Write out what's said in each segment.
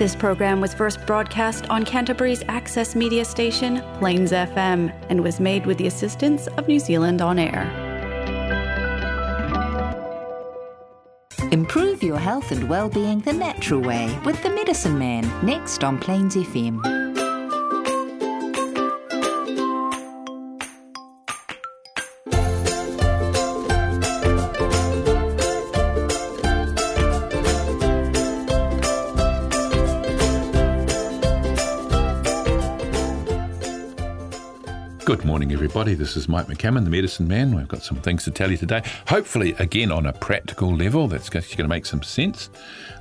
This program was first broadcast on Canterbury's access media station, Plains FM, and was made with the assistance of New Zealand On Air. Improve your health and well-being the natural way with the Medicine Man next on Plains FM. Morning, everybody. This is Mike McCammon, the Medicine Man. We've got some things to tell you today. Hopefully, again, on a practical level, that's going to make some sense.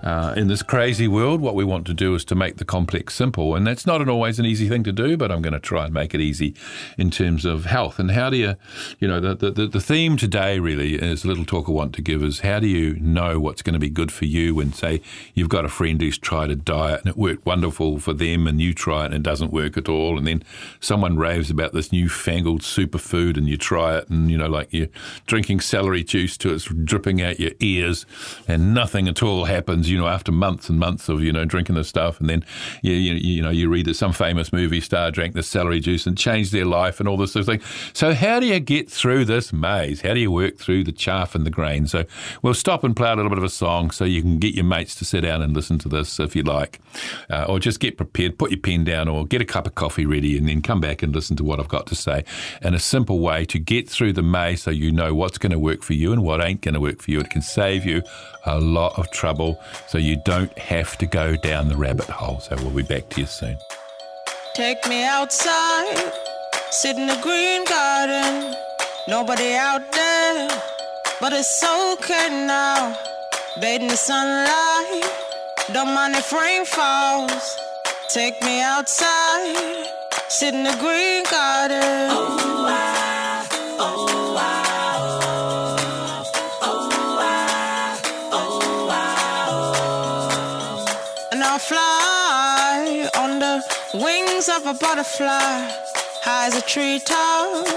Uh, in this crazy world, what we want to do is to make the complex simple. And that's not an, always an easy thing to do, but I'm going to try and make it easy in terms of health. And how do you, you know, the, the, the theme today really is a little talk I want to give is how do you know what's going to be good for you when, say, you've got a friend who's tried a diet and it worked wonderful for them and you try it and it doesn't work at all. And then someone raves about this superfood and you try it and, you know, like you're drinking celery juice to it's dripping out your ears and nothing at all happens you know, after months and months of, you know, drinking this stuff. And then, you, you, you know, you read that some famous movie star drank the celery juice and changed their life and all this sort of thing. So, how do you get through this maze? How do you work through the chaff and the grain? So, we'll stop and play a little bit of a song so you can get your mates to sit down and listen to this if you like. Uh, or just get prepared, put your pen down, or get a cup of coffee ready, and then come back and listen to what I've got to say. And a simple way to get through the maze so you know what's going to work for you and what ain't going to work for you. It can save you a lot of trouble so you don't have to go down the rabbit hole. So we'll be back to you soon. Take me outside, sit in the green garden. Nobody out there, but it's okay now. Bathe in the sunlight, don't mind if rain falls. Take me outside, sit in the green garden. Oh, I, oh, I. fly on the wings of a butterfly, high as a treetop,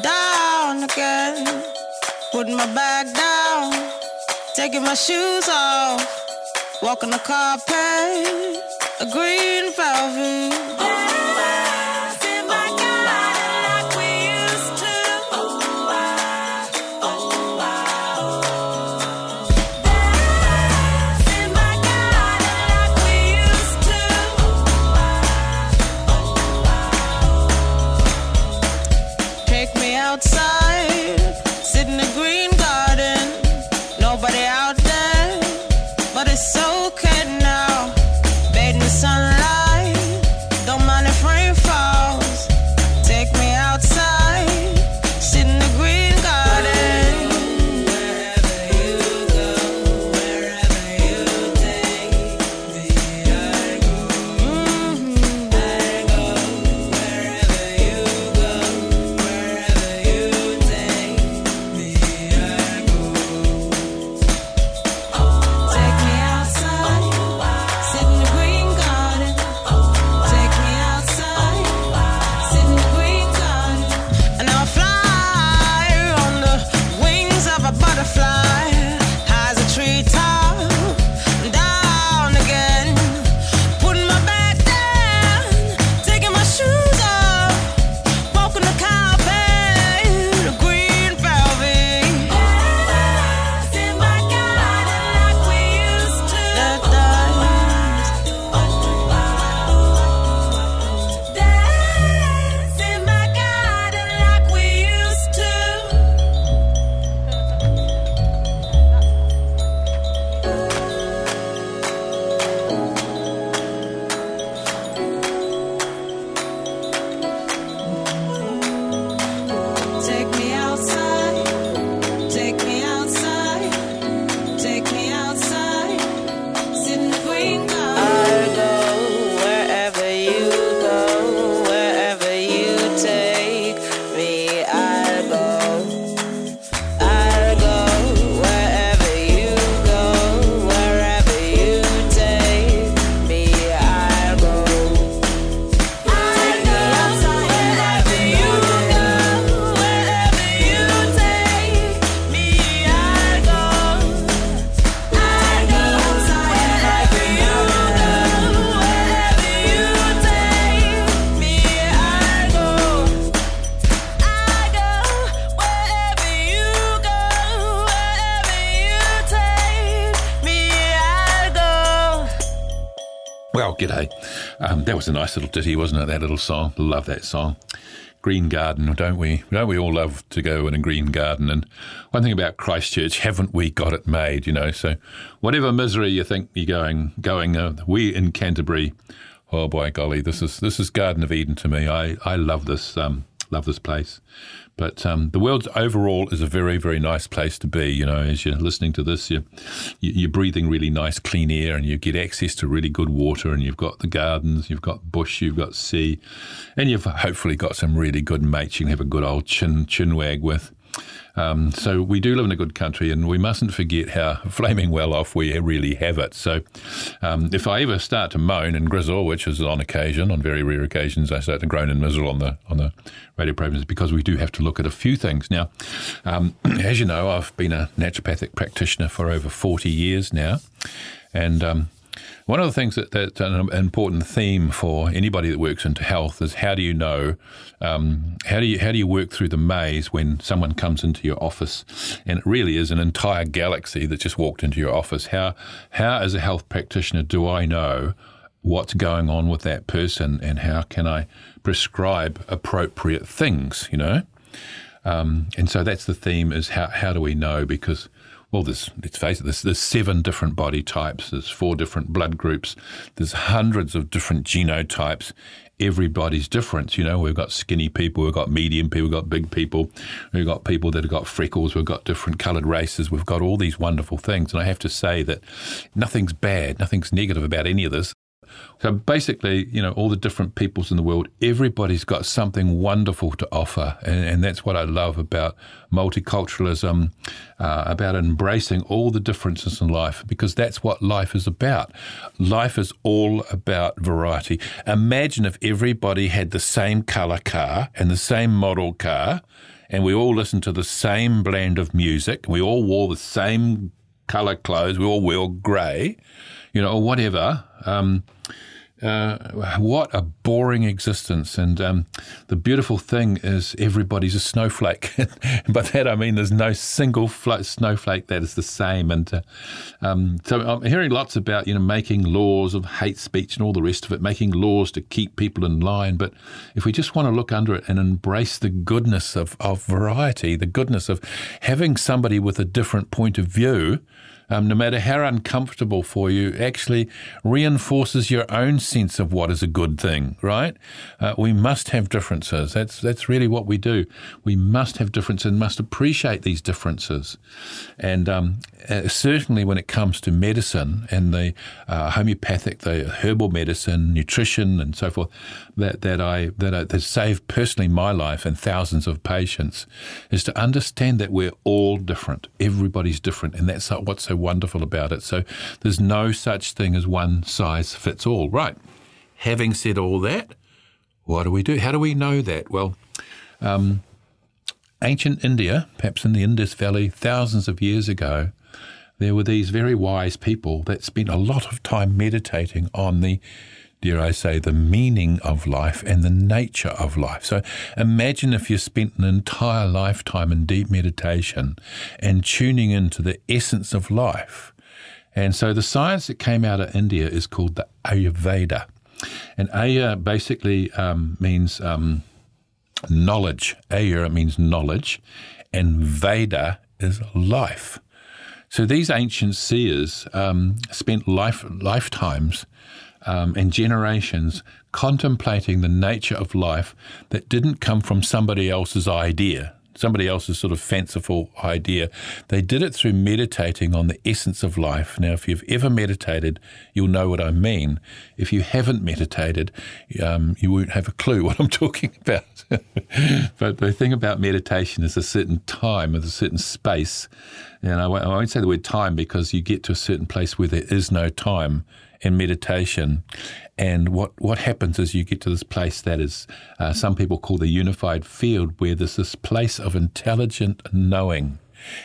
down again. Put my bag down, taking my shoes off, walking the carpet, a green velvet. Well, g'day. Um, that was a nice little ditty, wasn't it? That little song. Love that song. Green garden, don't we? Don't we all love to go in a green garden? And one thing about Christchurch, haven't we got it made? You know, so whatever misery you think you're going, going, uh, we in Canterbury. Oh boy, golly, this is this is Garden of Eden to me. I I love this um, love this place. But um, the world overall is a very, very nice place to be. You know, as you're listening to this, you're, you're breathing really nice, clean air, and you get access to really good water. And you've got the gardens, you've got bush, you've got sea, and you've hopefully got some really good mates you can have a good old chin chin wag with. Um, so we do live in a good country, and we mustn't forget how flaming well off we really have it. So um, if I ever start to moan and grizzle, which is on occasion, on very rare occasions, I start to groan and mizzle on the on the radio programs because we do have to look at a few things. Now, um, as you know, I've been a naturopathic practitioner for over forty years now, and um, one of the things that, that's an important theme for anybody that works into health is how do you know, um, how do you how do you work through the maze when someone comes into your office, and it really is an entire galaxy that just walked into your office. How how as a health practitioner do I know what's going on with that person, and how can I prescribe appropriate things? You know. Um, and so that's the theme is how, how do we know? Because well, there's, let's face it, there's, there's seven different body types, there's four different blood groups, there's hundreds of different genotypes. Everybody's different. You know, we've got skinny people, we've got medium people, we've got big people, we've got people that have got freckles, we've got different coloured races, we've got all these wonderful things. And I have to say that nothing's bad, nothing's negative about any of this. So basically, you know, all the different peoples in the world, everybody's got something wonderful to offer. And, and that's what I love about multiculturalism, uh, about embracing all the differences in life, because that's what life is about. Life is all about variety. Imagine if everybody had the same color car and the same model car, and we all listened to the same blend of music, we all wore the same color clothes, we all wore grey, you know, or whatever. Um, uh, what a boring existence. And um, the beautiful thing is everybody's a snowflake. By that I mean there's no single snowflake that is the same. And uh, um, so I'm hearing lots about, you know, making laws of hate speech and all the rest of it, making laws to keep people in line. But if we just want to look under it and embrace the goodness of, of variety, the goodness of having somebody with a different point of view, um, no matter how uncomfortable for you, actually reinforces your own sense of what is a good thing, right? Uh, we must have differences. That's, that's really what we do. We must have differences and must appreciate these differences. And um, uh, certainly when it comes to medicine and the uh, homeopathic, the herbal medicine, nutrition, and so forth, that, that I that I, that saved personally my life and thousands of patients, is to understand that we're all different. Everybody's different, and that's what's so wonderful about it. So there's no such thing as one size fits all. Right. Having said all that, what do we do? How do we know that? Well. Um, ancient India, perhaps in the Indus Valley, thousands of years ago, there were these very wise people that spent a lot of time meditating on the, dare I say, the meaning of life and the nature of life. So imagine if you spent an entire lifetime in deep meditation and tuning into the essence of life. And so the science that came out of India is called the Ayurveda. And Aya basically um, means um, knowledge. Aya means knowledge, and Veda is life. So these ancient seers um, spent life, lifetimes um, and generations contemplating the nature of life that didn't come from somebody else's idea somebody else's sort of fanciful idea. They did it through meditating on the essence of life. Now, if you've ever meditated, you'll know what I mean. If you haven't meditated, um, you won't have a clue what I'm talking about. but the thing about meditation is a certain time, a certain space. And I won't say the word time because you get to a certain place where there is no time in meditation. And what, what happens is you get to this place that is, uh, some people call the unified field, where there's this place of intelligent knowing.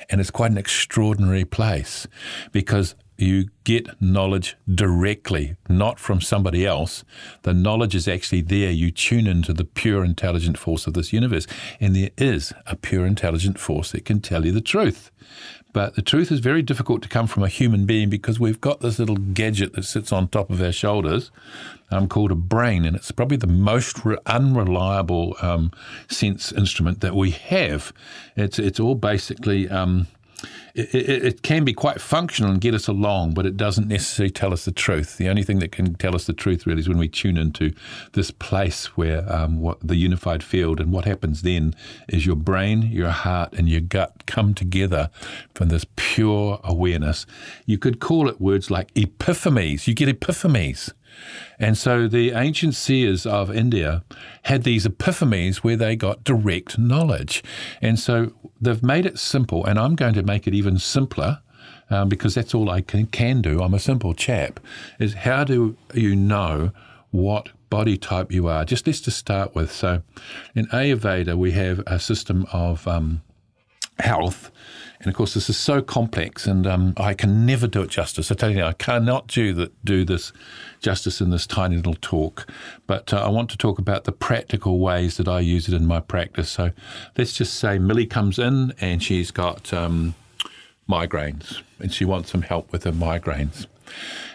And it's quite an extraordinary place because you get knowledge directly, not from somebody else. The knowledge is actually there. You tune into the pure intelligent force of this universe. And there is a pure intelligent force that can tell you the truth. But the truth is very difficult to come from a human being because we've got this little gadget that sits on top of our shoulders um, called a brain. And it's probably the most re- unreliable um, sense instrument that we have. It's, it's all basically. Um, it, it, it, can be quite functional and get us along, but it doesn't necessarily tell us the truth. The only thing that can tell us the truth really is when we tune into this place where um, what the unified field and what happens then is your brain, your heart, and your gut come together from this pure awareness. You could call it words like epiphanies. You get epiphanies. And so the ancient seers of India had these epiphanies where they got direct knowledge. And so they've made it simple, and I'm going to make it even simpler. Um, because that's all I can, can do. I'm a simple chap. Is how do you know what body type you are? Just let's just start with. So, in Ayurveda, we have a system of um, health. And of course, this is so complex, and um, I can never do it justice. I tell you, I cannot do that, do this justice in this tiny little talk. But uh, I want to talk about the practical ways that I use it in my practice. So let's just say Millie comes in and she's got um, migraines and she wants some help with her migraines.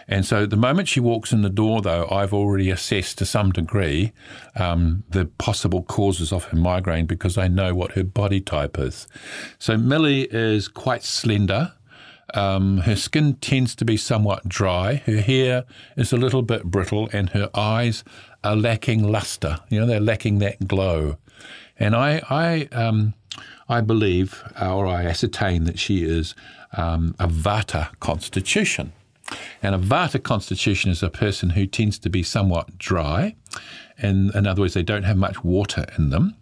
And so the moment she walks in the door, though, I've already assessed to some degree um, the possible causes of her migraine because I know what her body type is. So Millie is quite slender. Um, her skin tends to be somewhat dry. Her hair is a little bit brittle, and her eyes are lacking luster. You know, they're lacking that glow. And I, I, um, I believe, or I ascertain that she is um, a Vata constitution. And a Vata constitution is a person who tends to be somewhat dry, and in other words, they don't have much water in them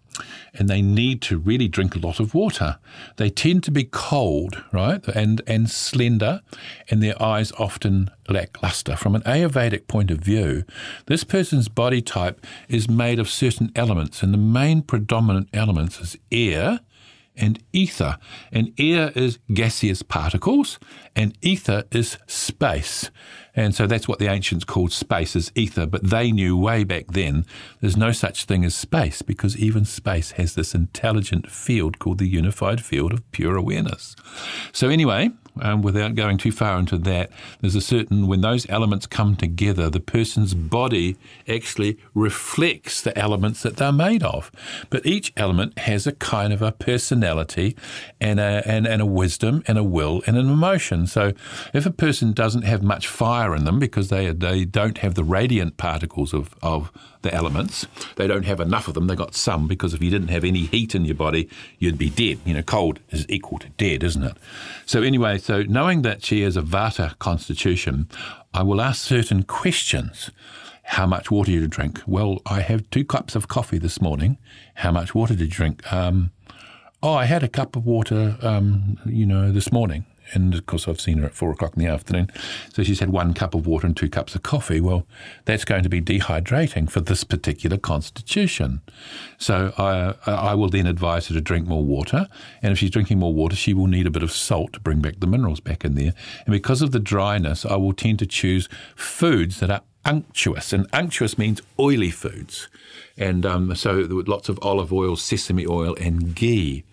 and they need to really drink a lot of water. They tend to be cold, right, and, and slender, and their eyes often lack luster. From an Ayurvedic point of view, this person's body type is made of certain elements, and the main predominant elements is air and ether. And air is gaseous particles, and ether is space. And so that's what the ancients called space as ether, but they knew way back then there's no such thing as space because even space has this intelligent field called the unified field of pure awareness. So anyway, um, without going too far into that, there's a certain, when those elements come together, the person's body actually reflects the elements that they're made of. But each element has a kind of a personality and a, and, and a wisdom and a will and an emotion. So if a person doesn't have much fire in them because they, they don't have the radiant particles of, of the elements. They don't have enough of them. They got some because if you didn't have any heat in your body, you'd be dead. You know, cold is equal to dead, isn't it? So anyway, so knowing that she has a Vata constitution, I will ask certain questions. How much water do you drink? Well, I have two cups of coffee this morning. How much water did you drink? Um, oh, I had a cup of water, um, you know, this morning and of course I've seen her at four o'clock in the afternoon. So she's had one cup of water and two cups of coffee. Well, that's going to be dehydrating for this particular constitution. So I, I will then advise her to drink more water, and if she's drinking more water, she will need a bit of salt to bring back the minerals back in there. And because of the dryness, I will tend to choose foods that are unctuous, and unctuous means oily foods. And um, so there were lots of olive oil, sesame oil, and ghee.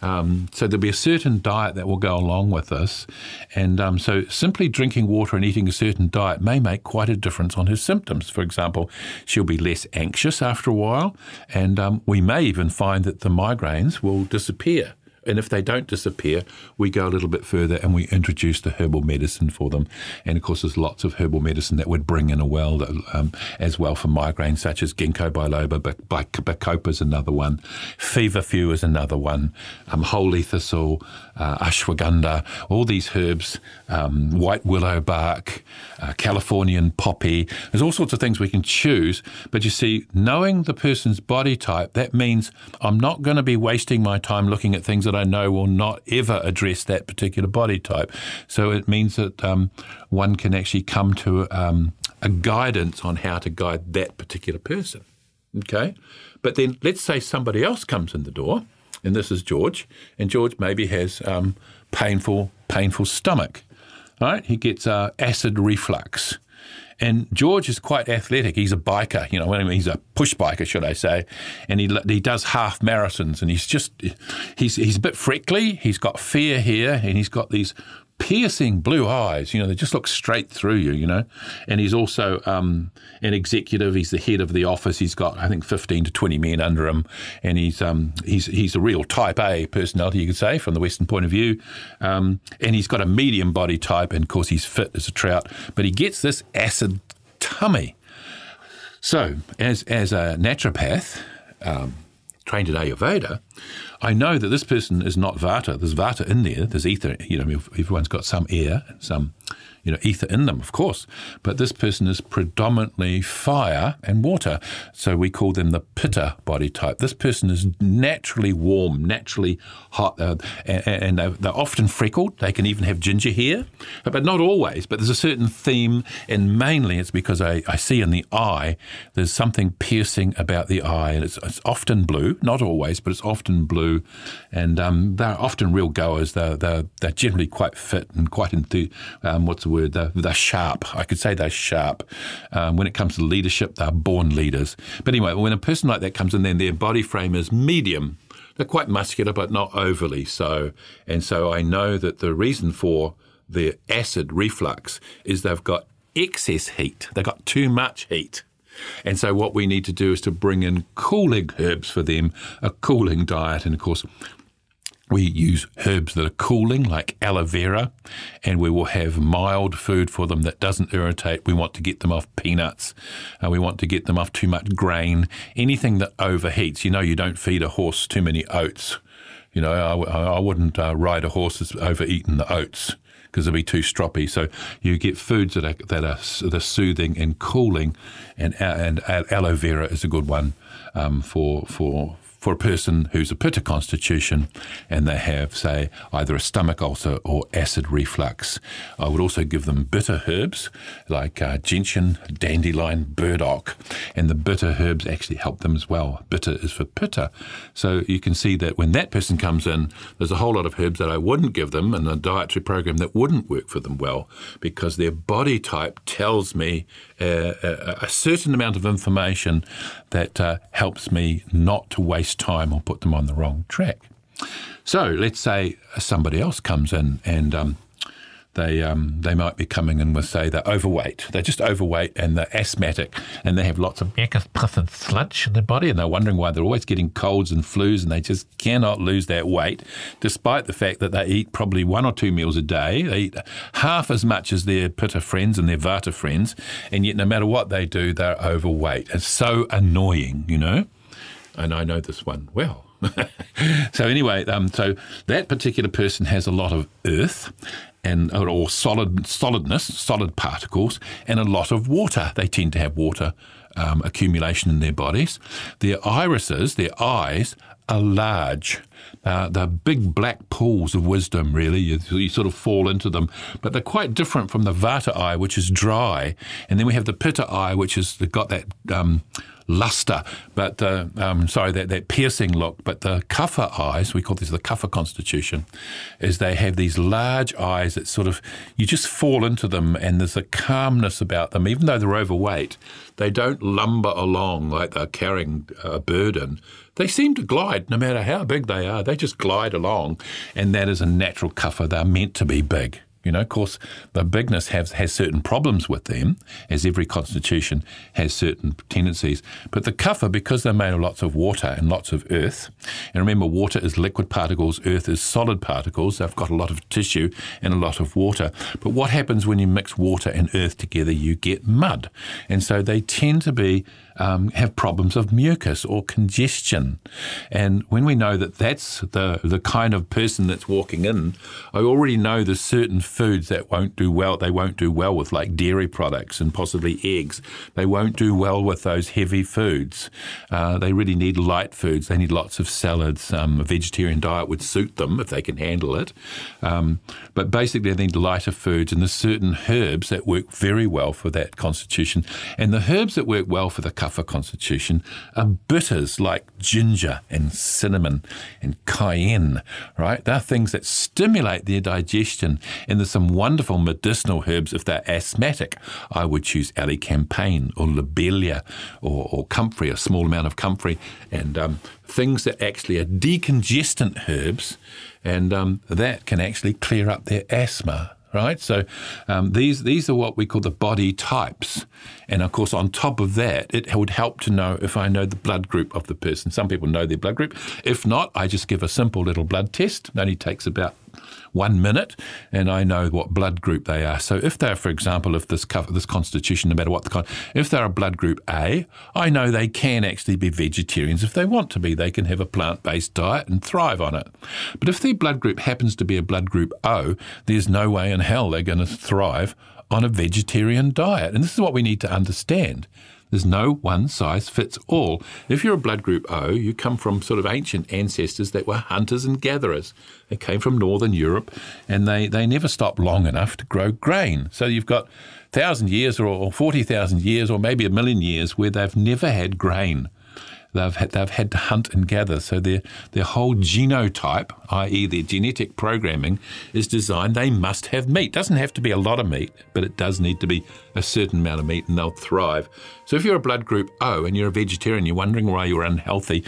Um, so there'll be a certain diet that will go along with this. And um, so simply drinking water and eating a certain diet may make quite a difference on her symptoms. For example, she'll be less anxious after a while, and um, we may even find that the migraines will disappear. And if they don't disappear, we go a little bit further and we introduce the herbal medicine for them. And of course, there's lots of herbal medicine that would bring in a well um, as well for migraines, such as ginkgo biloba, bacopa is another one, feverfew is another one, um, holy thistle, uh, ashwagandha, all these herbs, um, white willow bark, uh, Californian poppy. There's all sorts of things we can choose. But you see, knowing the person's body type, that means I'm not going to be wasting my time looking at things that I know will not ever address that particular body type. So it means that um, one can actually come to um, a guidance on how to guide that particular person. Okay? But then let's say somebody else comes in the door, and this is George, and George maybe has um, painful, painful stomach. All right? He gets uh, acid reflux. And George is quite athletic. He's a biker, you know, he's a push biker, should I say? And he he does half marathons, and he's just he's he's a bit freckly. He's got fair hair, and he's got these piercing blue eyes. You know, they just look straight through you. You know, and he's also um, an executive. He's the head of the office. He's got I think fifteen to twenty men under him, and he's um, he's he's a real Type A personality, you could say, from the Western point of view. Um, and he's got a medium body type, and of course he's fit as a trout. But he gets this acid tummy. So, as as a naturopath. Um, trained at Ayurveda, I know that this person is not Vata. There's Vata in there. There's ether. You know, everyone's got some air some you know, ether in them, of course. But this person is predominantly fire and water. So we call them the pitta body type. This person is naturally warm, naturally hot, uh, and, and they're, they're, often freckled. They can even have ginger hair, but not always. But there's a certain theme, and mainly it's because I, I see in the eye there's something piercing about the eye, and it's, it's often blue, not always, but it's often blue. And um, they're often real goers. They're, they're, they're generally quite fit and quite enthused. Um, what's the word? They're, they're sharp. I could say they're sharp. Um, when it comes to leadership, they're born leaders. But anyway, when a person like that comes in, then their body frame is medium. They're quite muscular, but not overly so. And so I know that the reason for their acid reflux is they've got excess heat. They've got too much heat. And so, what we need to do is to bring in cooling herbs for them, a cooling diet. And of course, we use herbs that are cooling, like aloe vera, and we will have mild food for them that doesn't irritate. We want to get them off peanuts. Uh, we want to get them off too much grain. Anything that overheats. You know, you don't feed a horse too many oats. You know, I, I wouldn't uh, ride a horse that's overeaten the oats because they'll be too stroppy. So you get foods that are that are, that are soothing and cooling, and and aloe vera is a good one um, for for for a person who's a pitta constitution and they have, say, either a stomach ulcer or acid reflux. I would also give them bitter herbs like uh, gentian, dandelion, burdock, and the bitter herbs actually help them as well. Bitter is for pitta. So you can see that when that person comes in, there's a whole lot of herbs that I wouldn't give them and a dietary program that wouldn't work for them well because their body type tells me uh, a, a, certain amount of information that uh, helps me not to waste time or put them on the wrong track. So let's say somebody else comes in and um, they um, they might be coming in with say they're overweight. They're just overweight and they're asthmatic and they have lots of mucus, pus, and sludge in their body, and they're wondering why they're always getting colds and flus, and they just cannot lose that weight, despite the fact that they eat probably one or two meals a day. They eat half as much as their pitta friends and their vata friends, and yet no matter what they do, they're overweight. It's so annoying, you know. And I know this one well. so anyway, um, so that particular person has a lot of earth, and or solid solidness, solid particles, and a lot of water. They tend to have water um, accumulation in their bodies. Their irises, their eyes, are large. Uh, they're big black pools of wisdom, really. You, you, sort of fall into them. But they're quite different from the Vata eye, which is dry. And then we have the Pitta eye, which has got that um, luster, but uh, um, sorry, that, that piercing look. But the Kapha eyes, we call this the Kapha constitution, is they have these large eyes that sort of, you just fall into them and there's a calmness about them. Even though they're overweight, they don't lumber along like they're carrying a burden. They seem to glide no matter how big they are. They just glide along. And that is a natural Kapha. They're meant to be big. You know, of course, the bigness has, has certain problems with them, as every constitution has certain tendencies. But the Kapha, because they're made of lots of water and lots of earth, and remember, water is liquid particles, earth is solid particles. They've got a lot of tissue and a lot of water. But what happens when you mix water and earth together? You get mud. And so they tend to be um, have problems of mucus or congestion. And when we know that that's the, the kind of person that's walking in, I already know there's certain foods that won't do well. They won't do well with like dairy products and possibly eggs. They won't do well with those heavy foods. Uh, they really need light foods. They need lots of salads. Um, a vegetarian diet would suit them if they can handle it. Um, but basically, they need lighter foods, and there's certain herbs that work very well for that constitution. And the herbs that work well for the Kapha constitution are bitters like ginger and cinnamon and cayenne, right? They're things that stimulate their digestion and there's some wonderful medicinal herbs if they're asthmatic. I would choose elecampane or lobelia or, or comfrey, a small amount of comfrey, and um, things that actually are decongestant herbs, and um, that can actually clear up their asthma right? So um, these these are what we call the body types, and of course, on top of that, it would help to know if I know the blood group of the person. Some people know their blood group. If not, I just give a simple little blood test. It only takes about one minute, and I know what blood group they are. So if they're, for example, if this this constitution, no matter what the con, if they're a blood group A, I know they can actually be vegetarians if they want to be. They can have a plant based diet and thrive on it. But if their blood group happens to be a blood group O, there's no way in hell they're going to thrive on a vegetarian diet. And this is what we need to understand. There's no one size fits all. If you're a blood group O, you come from sort of ancient ancestors that were hunters and gatherers. They came from northern Europe and they, they never stopped long enough to grow grain. So you've got 1,000 years or 40,000 years or maybe a million years where they've never had grain. They've had, they've had to hunt and gather. So their, their whole genotype, i.e., their genetic programming, is designed. They must have meat. Doesn't have to be a lot of meat, but it does need to be a certain amount of meat and they'll thrive. So if you're a blood group O and you're a vegetarian, you're wondering why you're unhealthy,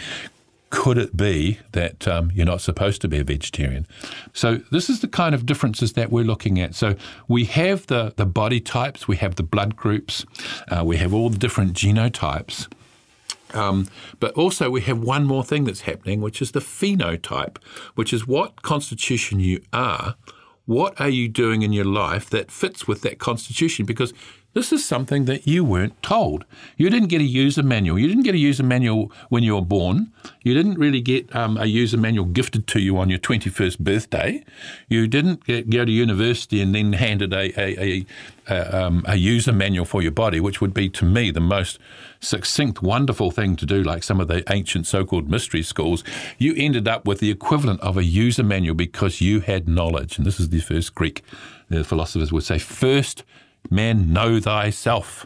could it be that um, you're not supposed to be a vegetarian? So this is the kind of differences that we're looking at. So we have the, the body types, we have the blood groups, uh, we have all the different genotypes. Um, but also, we have one more thing that's happening, which is the phenotype, which is what constitution you are. What are you doing in your life that fits with that constitution? Because this is something that you weren't told. You didn't get a user manual. You didn't get a user manual when you were born. You didn't really get um, a user manual gifted to you on your 21st birthday. You didn't get, go to university and then handed a, a, a, a, um, a user manual for your body, which would be to me the most succinct, wonderful thing to do, like some of the ancient so called mystery schools. You ended up with the equivalent of a user manual because you had knowledge. And this is the first Greek the philosophers would say first Man, know thyself.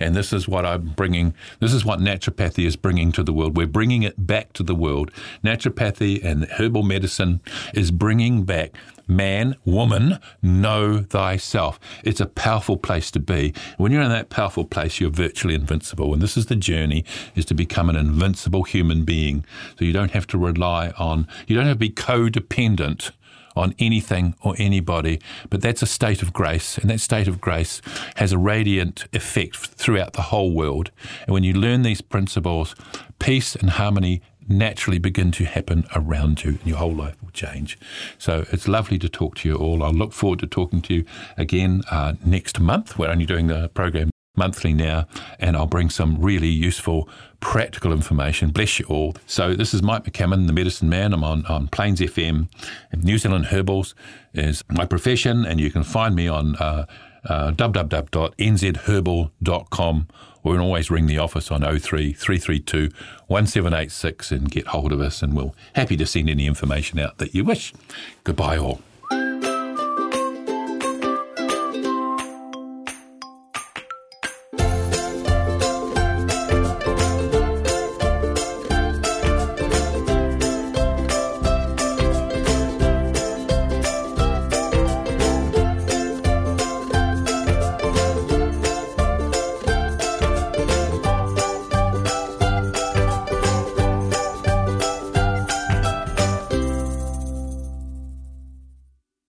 And this is what I'm bringing, this is what naturopathy is bringing to the world. We're bringing it back to the world. Naturopathy and herbal medicine is bringing back man, woman, know thyself. It's a powerful place to be. When you're in that powerful place, you're virtually invincible. And this is the journey, is to become an invincible human being. So you don't have to rely on, you don't have to be codependent on anything or anybody, but that's a state of grace, and that state of grace has a radiant effect throughout the whole world. And when you learn these principles, peace and harmony naturally begin to happen around you and your whole life will change. So it's lovely to talk to you all. I look forward to talking to you again uh, next month. We're only doing the program monthly now, and I'll bring some really useful, practical information. Bless you all. So this is Mike McCammon, the Medicine Man. I'm on, on Plains FM. New Zealand Herbals is my profession, and you can find me on uh, uh, www.nzherbal.com or you can always ring the office on 03 332 1786 and get hold of us, and we'll happy to send any information out that you wish. Goodbye, all.